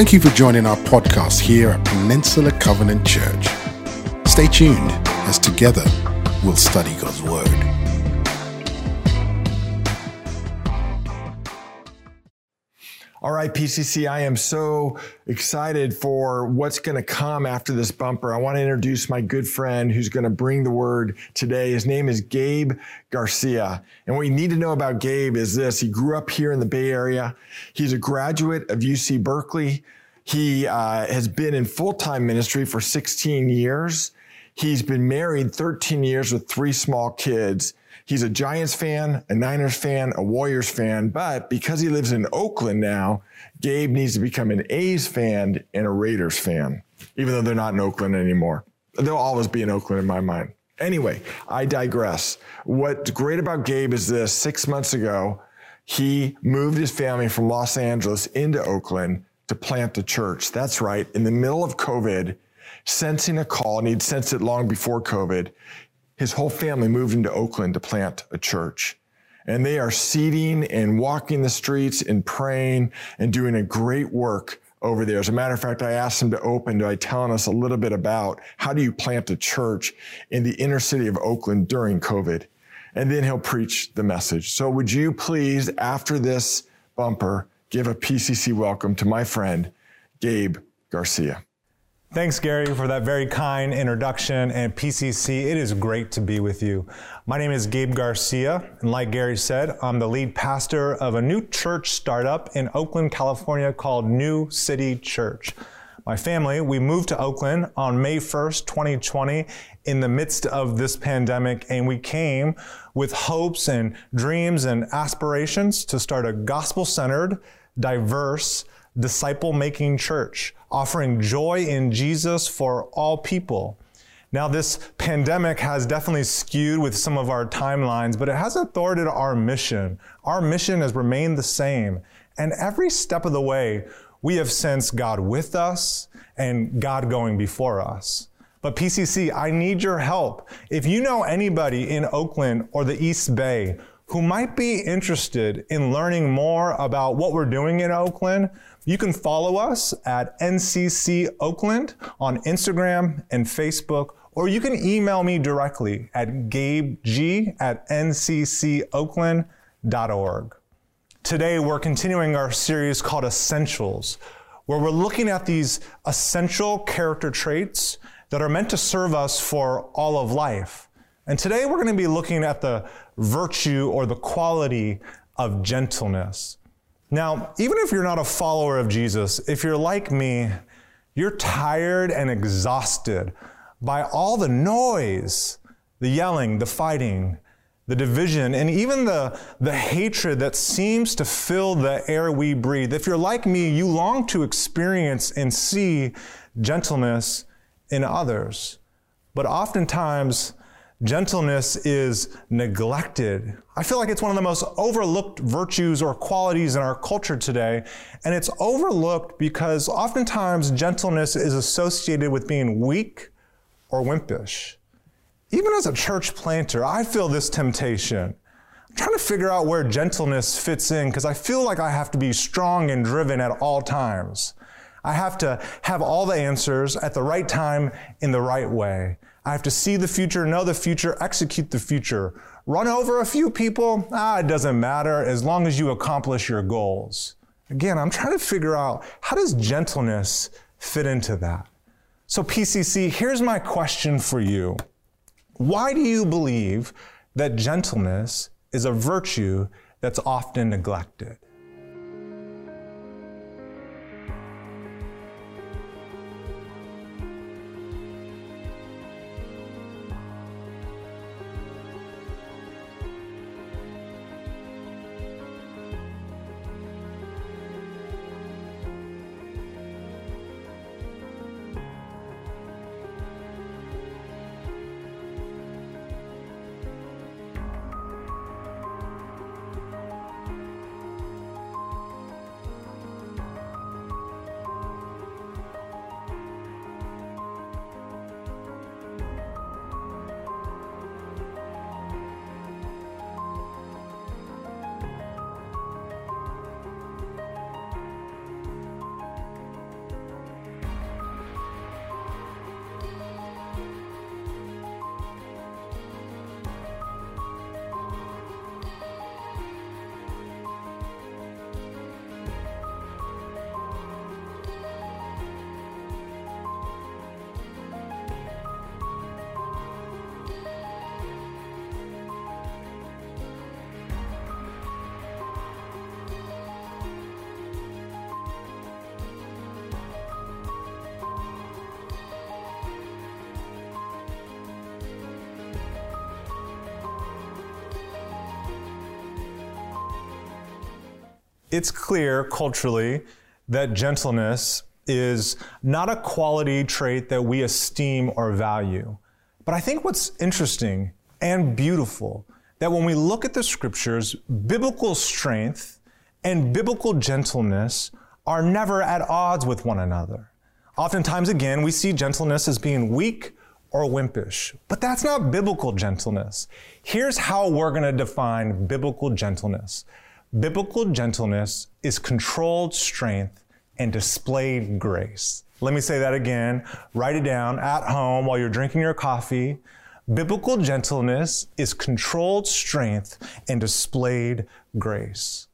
Thank you for joining our podcast here at Peninsula Covenant Church. Stay tuned as together we'll study God's Word. All right, PCC, I am so excited for what's going to come after this bumper. I want to introduce my good friend who's going to bring the word today. His name is Gabe Garcia. And what you need to know about Gabe is this. He grew up here in the Bay Area. He's a graduate of UC Berkeley. He uh, has been in full-time ministry for 16 years. He's been married 13 years with three small kids. He's a Giants fan, a Niners fan, a Warriors fan, but because he lives in Oakland now, Gabe needs to become an A's fan and a Raiders fan, even though they're not in Oakland anymore. They'll always be in Oakland in my mind. Anyway, I digress. What's great about Gabe is this six months ago, he moved his family from Los Angeles into Oakland to plant a church. That's right. In the middle of COVID, sensing a call, and he'd sensed it long before COVID, his whole family moved into Oakland to plant a church. And they are seating and walking the streets and praying and doing a great work over there. As a matter of fact, I asked him to open by telling us a little bit about how do you plant a church in the inner city of Oakland during COVID. And then he'll preach the message. So would you please, after this bumper, give a PCC welcome to my friend, Gabe Garcia. Thanks, Gary, for that very kind introduction. And PCC, it is great to be with you. My name is Gabe Garcia, and like Gary said, I'm the lead pastor of a new church startup in Oakland, California called New City Church. My family, we moved to Oakland on May 1st, 2020, in the midst of this pandemic, and we came with hopes and dreams and aspirations to start a gospel centered, diverse, disciple making church, offering joy in Jesus for all people. Now, this pandemic has definitely skewed with some of our timelines, but it hasn't thwarted our mission. Our mission has remained the same. And every step of the way, we have sensed God with us and God going before us. But PCC, I need your help. If you know anybody in Oakland or the East Bay who might be interested in learning more about what we're doing in Oakland, you can follow us at NCC Oakland on Instagram and Facebook, or you can email me directly at gabeg at nccoakland.org. Today, we're continuing our series called Essentials, where we're looking at these essential character traits that are meant to serve us for all of life. And today, we're going to be looking at the virtue or the quality of gentleness. Now, even if you're not a follower of Jesus, if you're like me, you're tired and exhausted by all the noise, the yelling, the fighting, the division, and even the, the hatred that seems to fill the air we breathe. If you're like me, you long to experience and see gentleness in others. But oftentimes, Gentleness is neglected. I feel like it's one of the most overlooked virtues or qualities in our culture today. And it's overlooked because oftentimes gentleness is associated with being weak or wimpish. Even as a church planter, I feel this temptation. I'm trying to figure out where gentleness fits in because I feel like I have to be strong and driven at all times. I have to have all the answers at the right time in the right way. I have to see the future, know the future, execute the future. Run over a few people? Ah, it doesn't matter as long as you accomplish your goals. Again, I'm trying to figure out how does gentleness fit into that? So PCC, here's my question for you. Why do you believe that gentleness is a virtue that's often neglected? It's clear culturally that gentleness is not a quality trait that we esteem or value. But I think what's interesting and beautiful that when we look at the scriptures, biblical strength and biblical gentleness are never at odds with one another. Oftentimes, again, we see gentleness as being weak or wimpish, but that's not biblical gentleness. Here's how we're going to define biblical gentleness. Biblical gentleness is controlled strength and displayed grace. Let me say that again. Write it down at home while you're drinking your coffee. Biblical gentleness is controlled strength and displayed grace.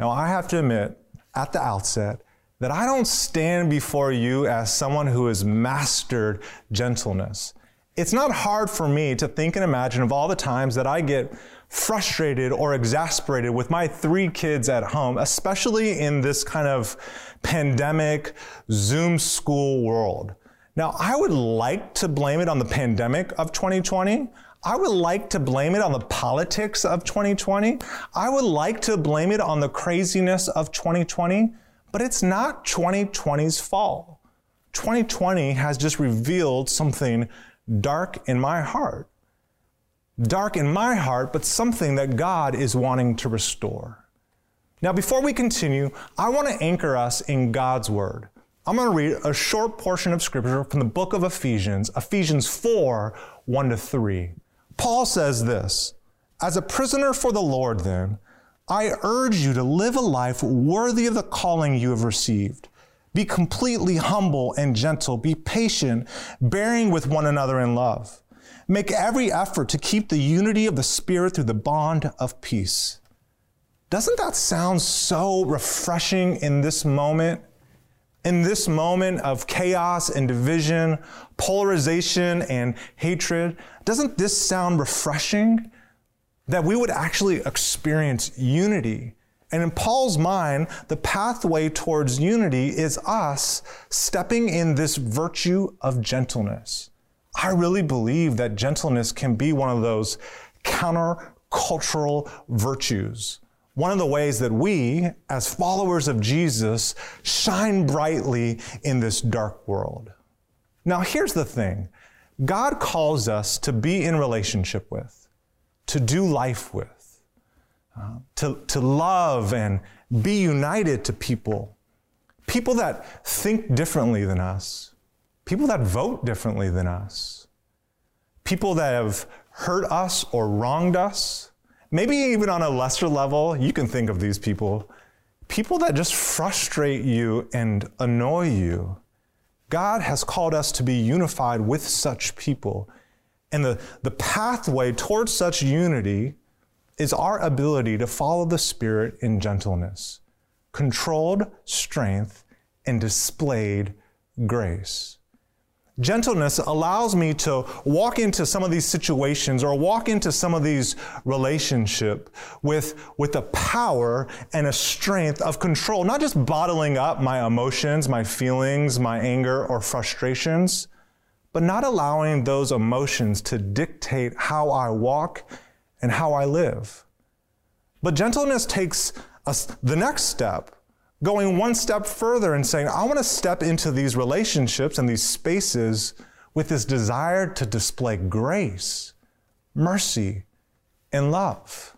Now, I have to admit at the outset that I don't stand before you as someone who has mastered gentleness. It's not hard for me to think and imagine of all the times that I get frustrated or exasperated with my three kids at home, especially in this kind of pandemic Zoom school world. Now, I would like to blame it on the pandemic of 2020. I would like to blame it on the politics of 2020. I would like to blame it on the craziness of 2020, but it's not 2020's fault. 2020 has just revealed something dark in my heart dark in my heart, but something that God is wanting to restore. Now, before we continue, I want to anchor us in God's Word. I'm going to read a short portion of Scripture from the book of Ephesians, Ephesians 4 1 to 3. Paul says this As a prisoner for the Lord, then, I urge you to live a life worthy of the calling you have received. Be completely humble and gentle. Be patient, bearing with one another in love. Make every effort to keep the unity of the Spirit through the bond of peace. Doesn't that sound so refreshing in this moment? In this moment of chaos and division, polarization and hatred, doesn't this sound refreshing? That we would actually experience unity. And in Paul's mind, the pathway towards unity is us stepping in this virtue of gentleness. I really believe that gentleness can be one of those countercultural virtues. One of the ways that we, as followers of Jesus, shine brightly in this dark world. Now, here's the thing God calls us to be in relationship with, to do life with, uh, to, to love and be united to people, people that think differently than us, people that vote differently than us, people that have hurt us or wronged us. Maybe even on a lesser level, you can think of these people. People that just frustrate you and annoy you. God has called us to be unified with such people. And the, the pathway towards such unity is our ability to follow the Spirit in gentleness, controlled strength, and displayed grace. Gentleness allows me to walk into some of these situations or walk into some of these relationship with, with a power and a strength of control, not just bottling up my emotions, my feelings, my anger or frustrations, but not allowing those emotions to dictate how I walk and how I live. But gentleness takes us the next step going one step further and saying, I want to step into these relationships and these spaces with this desire to display grace, mercy, and love.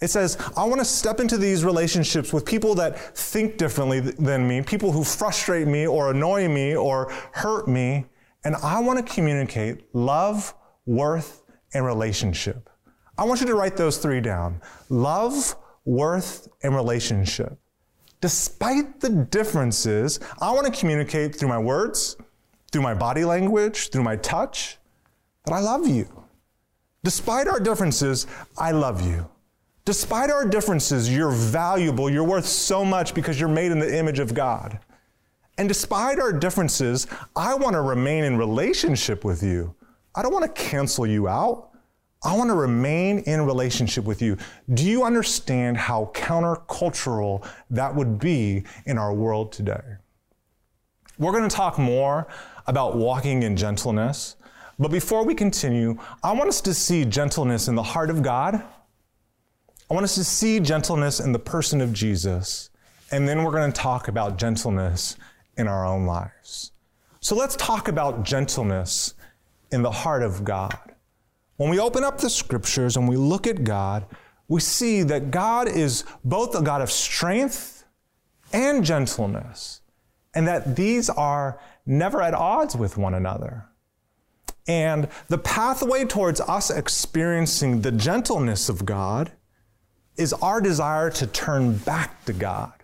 It says, I want to step into these relationships with people that think differently than me, people who frustrate me or annoy me or hurt me, and I want to communicate love, worth, and relationship. I want you to write those three down love, worth, and relationship despite the differences, I want to communicate through my words, through my body language, through my touch, that I love you. Despite our differences, I love you. Despite our differences, you're valuable. You're worth so much because you're made in the image of God. And despite our differences, I want to remain in relationship with you. I don't want to cancel you out. I want to remain in relationship with you. Do you understand how countercultural that would be in our world today? We're going to talk more about walking in gentleness. But before we continue, I want us to see gentleness in the heart of God I want us to see gentleness in the person of Jesus, and then we're going to talk about gentleness in our own lives. So let's talk about gentleness in the heart of God. When we open up the scriptures and we look at God, we see that God is both a God of strength and gentleness, and that these are never at odds with one another. And the pathway towards us experiencing the gentleness of God is our desire to turn back to God.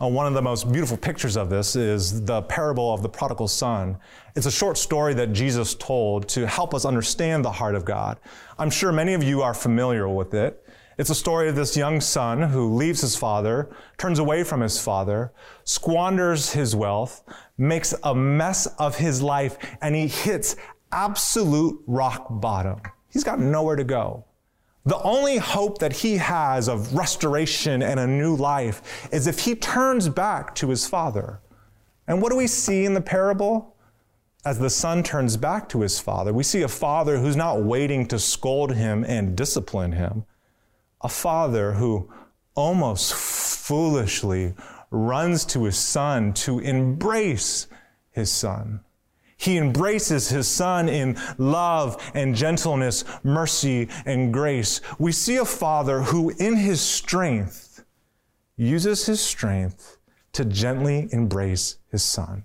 Uh, one of the most beautiful pictures of this is the parable of the prodigal son. It's a short story that Jesus told to help us understand the heart of God. I'm sure many of you are familiar with it. It's a story of this young son who leaves his father, turns away from his father, squanders his wealth, makes a mess of his life, and he hits absolute rock bottom. He's got nowhere to go. The only hope that he has of restoration and a new life is if he turns back to his father. And what do we see in the parable? As the son turns back to his father, we see a father who's not waiting to scold him and discipline him, a father who almost foolishly runs to his son to embrace his son. He embraces his son in love and gentleness, mercy and grace. We see a father who, in his strength, uses his strength to gently embrace his son.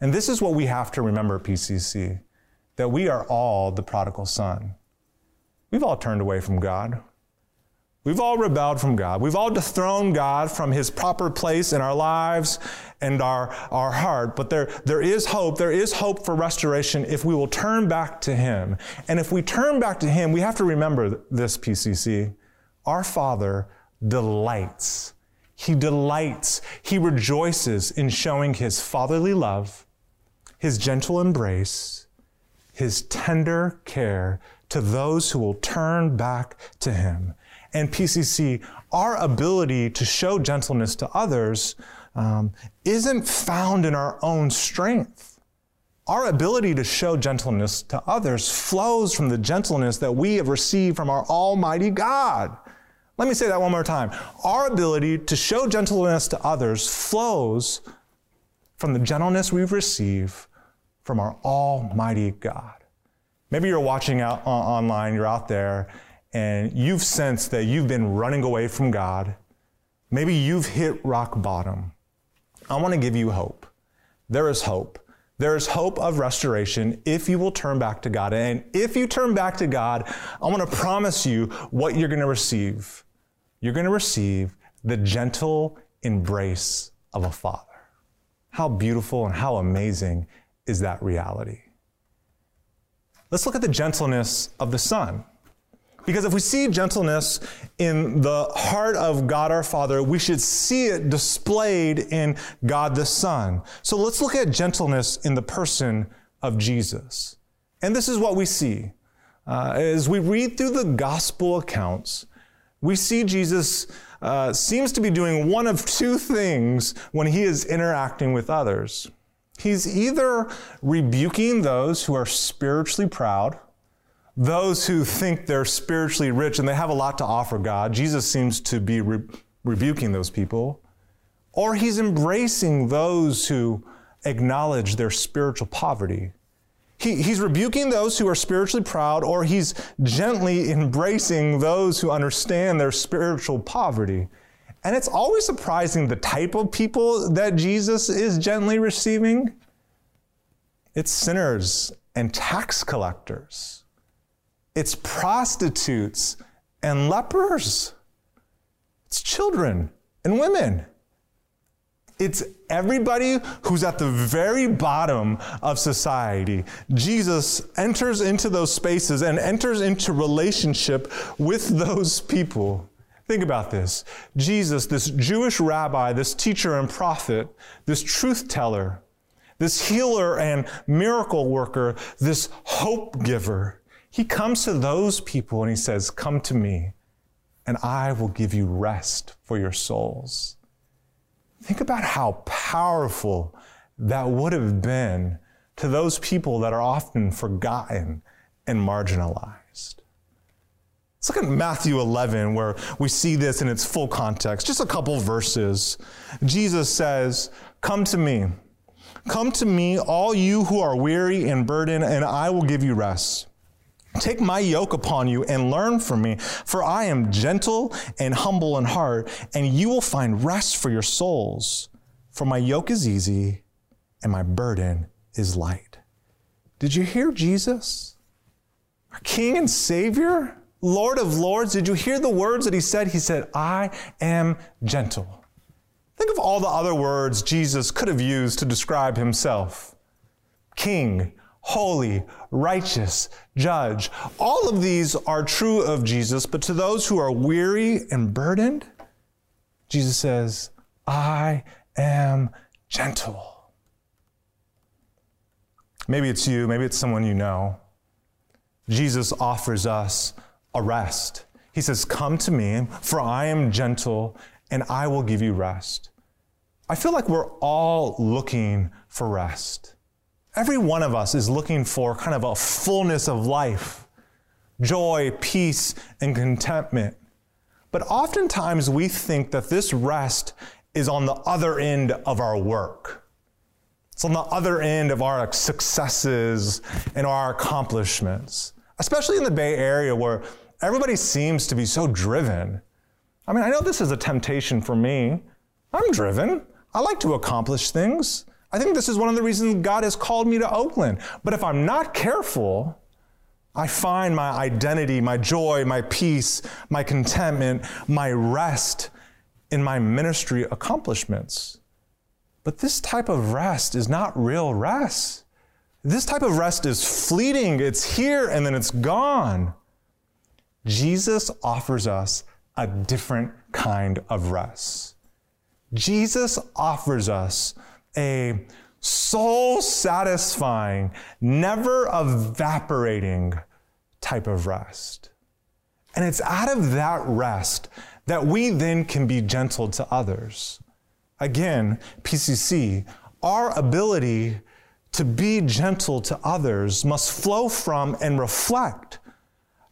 And this is what we have to remember, PCC, that we are all the prodigal son. We've all turned away from God. We've all rebelled from God. We've all dethroned God from his proper place in our lives and our, our heart. But there, there is hope. There is hope for restoration if we will turn back to him. And if we turn back to him, we have to remember this, PCC. Our Father delights. He delights. He rejoices in showing his fatherly love, his gentle embrace, his tender care to those who will turn back to him and PCC, our ability to show gentleness to others um, isn't found in our own strength. Our ability to show gentleness to others flows from the gentleness that we have received from our Almighty God. Let me say that one more time. Our ability to show gentleness to others flows from the gentleness we've received from our Almighty God. Maybe you're watching out uh, online, you're out there, and you've sensed that you've been running away from God, maybe you've hit rock bottom, I want to give you hope. There is hope. There is hope of restoration if you will turn back to God. And if you turn back to God, I want to promise you what you're going to receive. You're going to receive the gentle embrace of a father. How beautiful and how amazing is that reality? Let's look at the gentleness of the son. Because if we see gentleness in the heart of God our Father, we should see it displayed in God the Son. So let's look at gentleness in the person of Jesus. And this is what we see. Uh, as we read through the gospel accounts, we see Jesus uh, seems to be doing one of two things when he is interacting with others. He's either rebuking those who are spiritually proud, those who think they're spiritually rich and they have a lot to offer God, Jesus seems to be re- rebuking those people. Or he's embracing those who acknowledge their spiritual poverty. He, he's rebuking those who are spiritually proud, or he's gently embracing those who understand their spiritual poverty. And it's always surprising the type of people that Jesus is gently receiving. It's sinners and tax collectors it's prostitutes and lepers. It's children and women. It's everybody who's at the very bottom of society. Jesus enters into those spaces and enters into relationship with those people. Think about this. Jesus, this Jewish rabbi, this teacher and prophet, this truth teller, this healer and miracle worker, this hope giver, he comes to those people and he says, Come to me, and I will give you rest for your souls. Think about how powerful that would have been to those people that are often forgotten and marginalized. Let's look at Matthew 11, where we see this in its full context. Just a couple verses. Jesus says, Come to me. Come to me, all you who are weary and burdened, and I will give you rest. Take my yoke upon you and learn from me, for I am gentle and humble in heart, and you will find rest for your souls. For my yoke is easy and my burden is light. Did you hear Jesus? Our King and Savior, Lord of Lords, did you hear the words that he said? He said, I am gentle. Think of all the other words Jesus could have used to describe himself King, holy, righteous, judge. All of these are true of Jesus, but to those who are weary and burdened, Jesus says, I am gentle. Maybe it's you, maybe it's someone you know. Jesus offers us a rest. He says, Come to me, for I am gentle, and I will give you rest. I feel like we're all looking for rest. Every one of us is looking for kind of a fullness of life, joy, peace, and contentment. But oftentimes we think that this rest is on the other end of our work. It's on the other end of our successes and our accomplishments, especially in the Bay Area where everybody seems to be so driven. I mean, I know this is a temptation for me. I'm driven. I like to accomplish things. I think this is one of the reasons God has called me to Oakland. But if I'm not careful, I find my identity, my joy, my peace, my contentment, my rest in my ministry accomplishments. But this type of rest is not real rest. This type of rest is fleeting, it's here and then it's gone. Jesus offers us a different kind of rest. Jesus offers us a soul satisfying, never evaporating type of rest. And it's out of that rest that we then can be gentle to others. Again, PCC, our ability to be gentle to others must flow from and reflect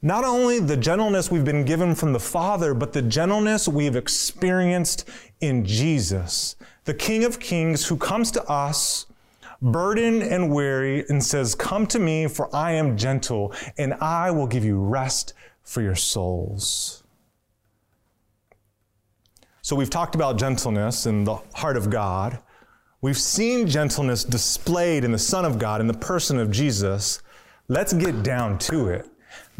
not only the gentleness we've been given from the Father, but the gentleness we've experienced in Jesus, the King of Kings who comes to us burdened and weary and says, Come to me, for I am gentle, and I will give you rest for your souls. So we've talked about gentleness in the heart of God. We've seen gentleness displayed in the Son of God, in the person of Jesus. Let's get down to it.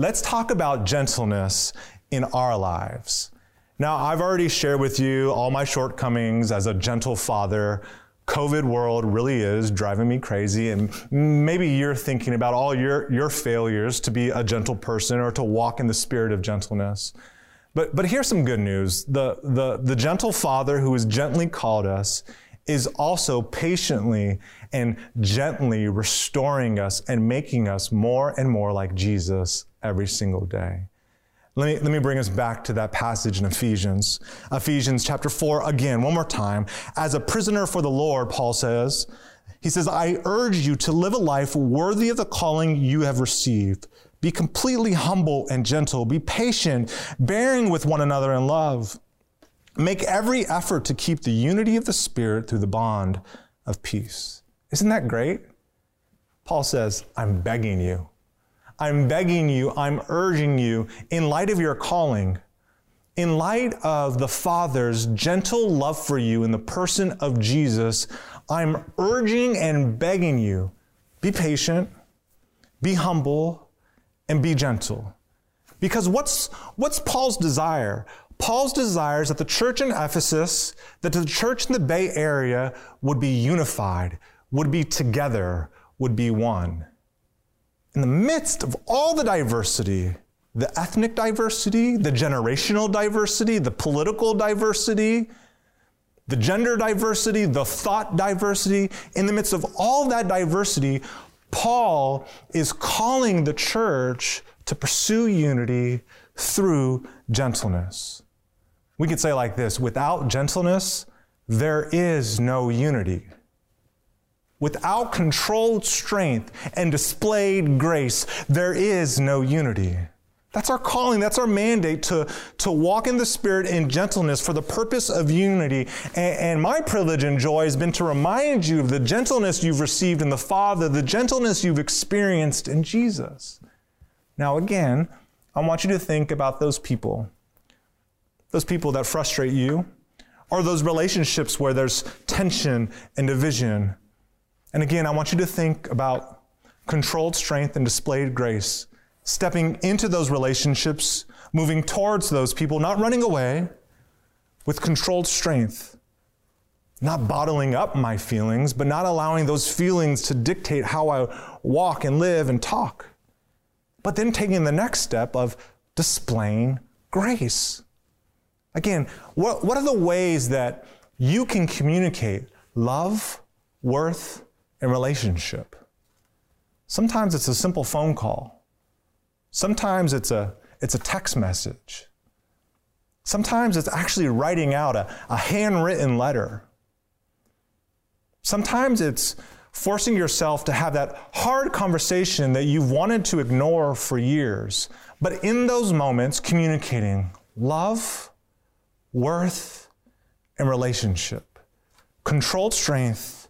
Let's talk about gentleness in our lives. Now, I've already shared with you all my shortcomings as a gentle father. COVID world really is driving me crazy. And maybe you're thinking about all your, your failures to be a gentle person or to walk in the spirit of gentleness. But, but here's some good news. The, the, the gentle father who has gently called us is also patiently and gently restoring us and making us more and more like Jesus every single day. Let me, let me bring us back to that passage in Ephesians. Ephesians chapter 4, again, one more time. As a prisoner for the Lord, Paul says, he says, I urge you to live a life worthy of the calling you have received. Be completely humble and gentle. Be patient, bearing with one another in love. Make every effort to keep the unity of the Spirit through the bond of peace. Isn't that great? Paul says, I'm begging you. I'm begging you, I'm urging you, in light of your calling, in light of the Father's gentle love for you in the person of Jesus, I'm urging and begging you be patient, be humble, and be gentle. Because what's, what's Paul's desire? Paul's desire is that the church in Ephesus, that the church in the Bay Area would be unified, would be together, would be one. In the midst of all the diversity, the ethnic diversity, the generational diversity, the political diversity, the gender diversity, the thought diversity, in the midst of all that diversity, Paul is calling the church to pursue unity through gentleness. We could say like this without gentleness, there is no unity. Without controlled strength and displayed grace, there is no unity. That's our calling. That's our mandate to, to walk in the Spirit in gentleness for the purpose of unity. And, and, my privilege and joy has been to remind you of the gentleness you've received in the Father, the gentleness you've experienced in Jesus. Now, again, I want you to think about those people, those people that frustrate you, or those relationships where there's tension and division. And again, I want you to think about controlled strength and displayed grace stepping into those relationships, moving towards those people, not running away with controlled strength, not bottling up my feelings, but not allowing those feelings to dictate how I walk and live and talk. But then taking the next step of displaying grace. Again, what, what are the ways that you can communicate love, worth, and relationship? Sometimes it's a simple phone call. Sometimes it's a, it's a text message. Sometimes it's actually writing out a, a handwritten letter. Sometimes it's forcing yourself to have that hard conversation that you've wanted to ignore for years. But in those moments, communicating love, worth, and relationship, controlled strength,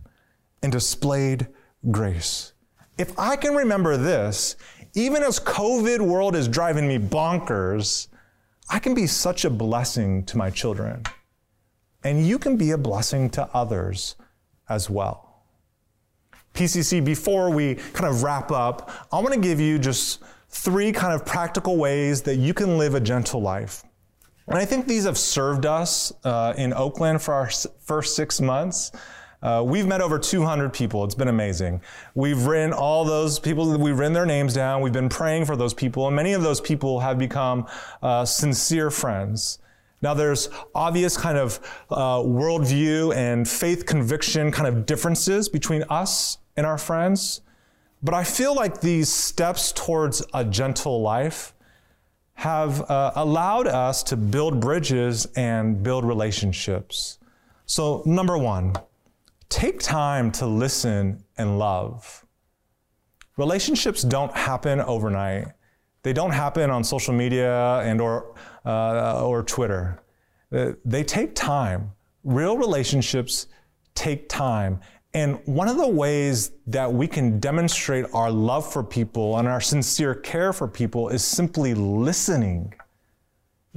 and displayed grace. If I can remember this, even as COVID world is driving me bonkers, I can be such a blessing to my children. And you can be a blessing to others as well. PCC, before we kind of wrap up, I want to give you just three kind of practical ways that you can live a gentle life. And I think these have served us uh, in Oakland for our first six months. Uh, we've met over 200 people. It's been amazing. We've written all those people, we've written their names down. We've been praying for those people, and many of those people have become uh, sincere friends. Now, there's obvious kind of uh, worldview and faith conviction kind of differences between us and our friends, but I feel like these steps towards a gentle life have uh, allowed us to build bridges and build relationships. So, number one, Take time to listen and love. Relationships don't happen overnight. They don't happen on social media and or, uh, or Twitter. Uh, they take time. Real relationships take time. And one of the ways that we can demonstrate our love for people and our sincere care for people is simply listening.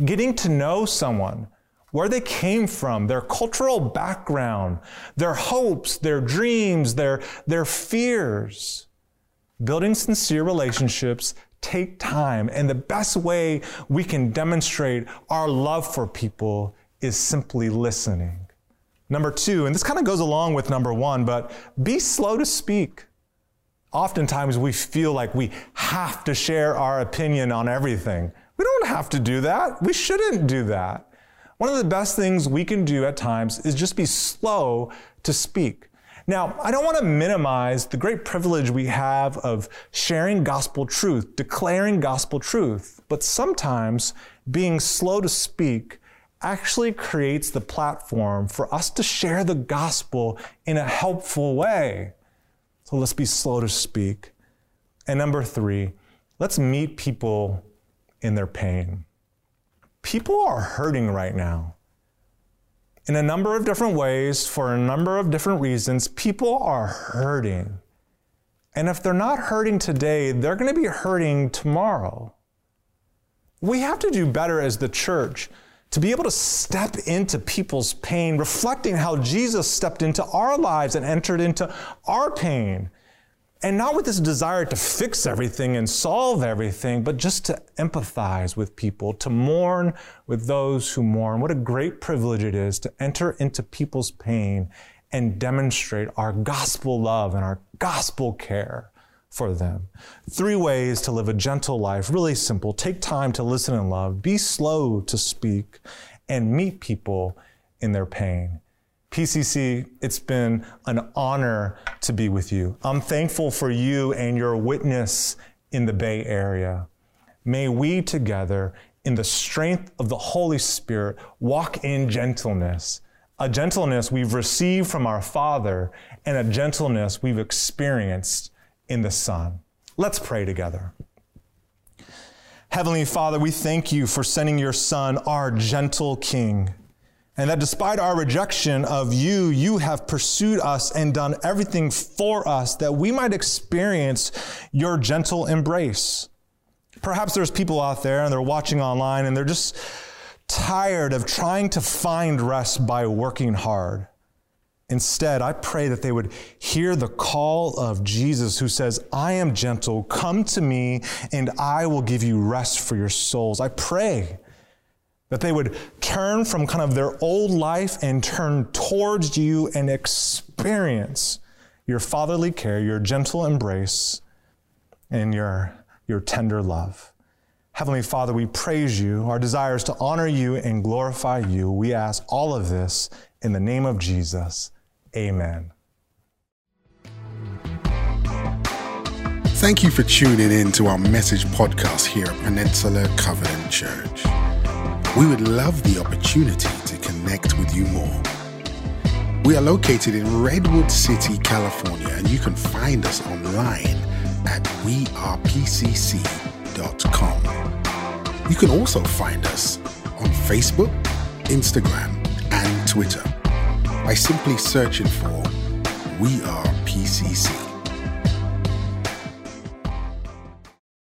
Getting to know someone, where they came from, their cultural background, their hopes, their dreams, their, their fears. Building sincere relationships take time. And the best way we can demonstrate our love for people is simply listening. Number two, and this kind of goes along with number one, but be slow to speak. Oftentimes we feel like we have to share our opinion on everything. We don't have to do that. We shouldn't do that. One of the best things we can do at times is just be slow to speak. Now, I don't want to minimize the great privilege we have of sharing gospel truth, declaring gospel truth, but sometimes being slow to speak actually creates the platform for us to share the gospel in a helpful way. So let's be slow to speak. And number three, let's meet people in their pain people are hurting right now. In a number of different ways, for a number of different reasons, people are hurting. And if they're not hurting today, they're going to be hurting tomorrow. We have to do better as the church to be able to step into people's pain, reflecting how Jesus stepped into our lives and entered into our pain. And not with this desire to fix everything and solve everything, but just to empathize with people, to mourn with those who mourn. What a great privilege it is to enter into people's pain and demonstrate our gospel love and our gospel care for them. Three ways to live a gentle life, really simple. Take time to listen and love, be slow to speak, and meet people in their pain. PCC, it's been an honor to be with you. I'm thankful for you and your witness in the Bay Area. May we together, in the strength of the Holy Spirit, walk in gentleness, a gentleness we've received from our Father and a gentleness we've experienced in the Son. Let's pray together. Heavenly Father, we thank you for sending your Son, our gentle King. And that despite our rejection of you, you have pursued us and done everything for us that we might experience your gentle embrace. Perhaps there's people out there and they're watching online and they're just tired of trying to find rest by working hard. Instead, I pray that they would hear the call of Jesus who says, I am gentle, come to me, and I will give you rest for your souls. I pray that they would turn from kind of their old life and turn towards you and experience your fatherly care, your gentle embrace, and your, your tender love. Heavenly Father, we praise you. Our desire is to honor you and glorify you. We ask all of this in the name of Jesus. Amen. Thank you for tuning in to our message podcast here at Peninsula Covenant Church. We would love the opportunity to connect with you more. We are located in Redwood City, California, and you can find us online at wearepcc.com. You can also find us on Facebook, Instagram, and Twitter by simply searching for We Are PCC.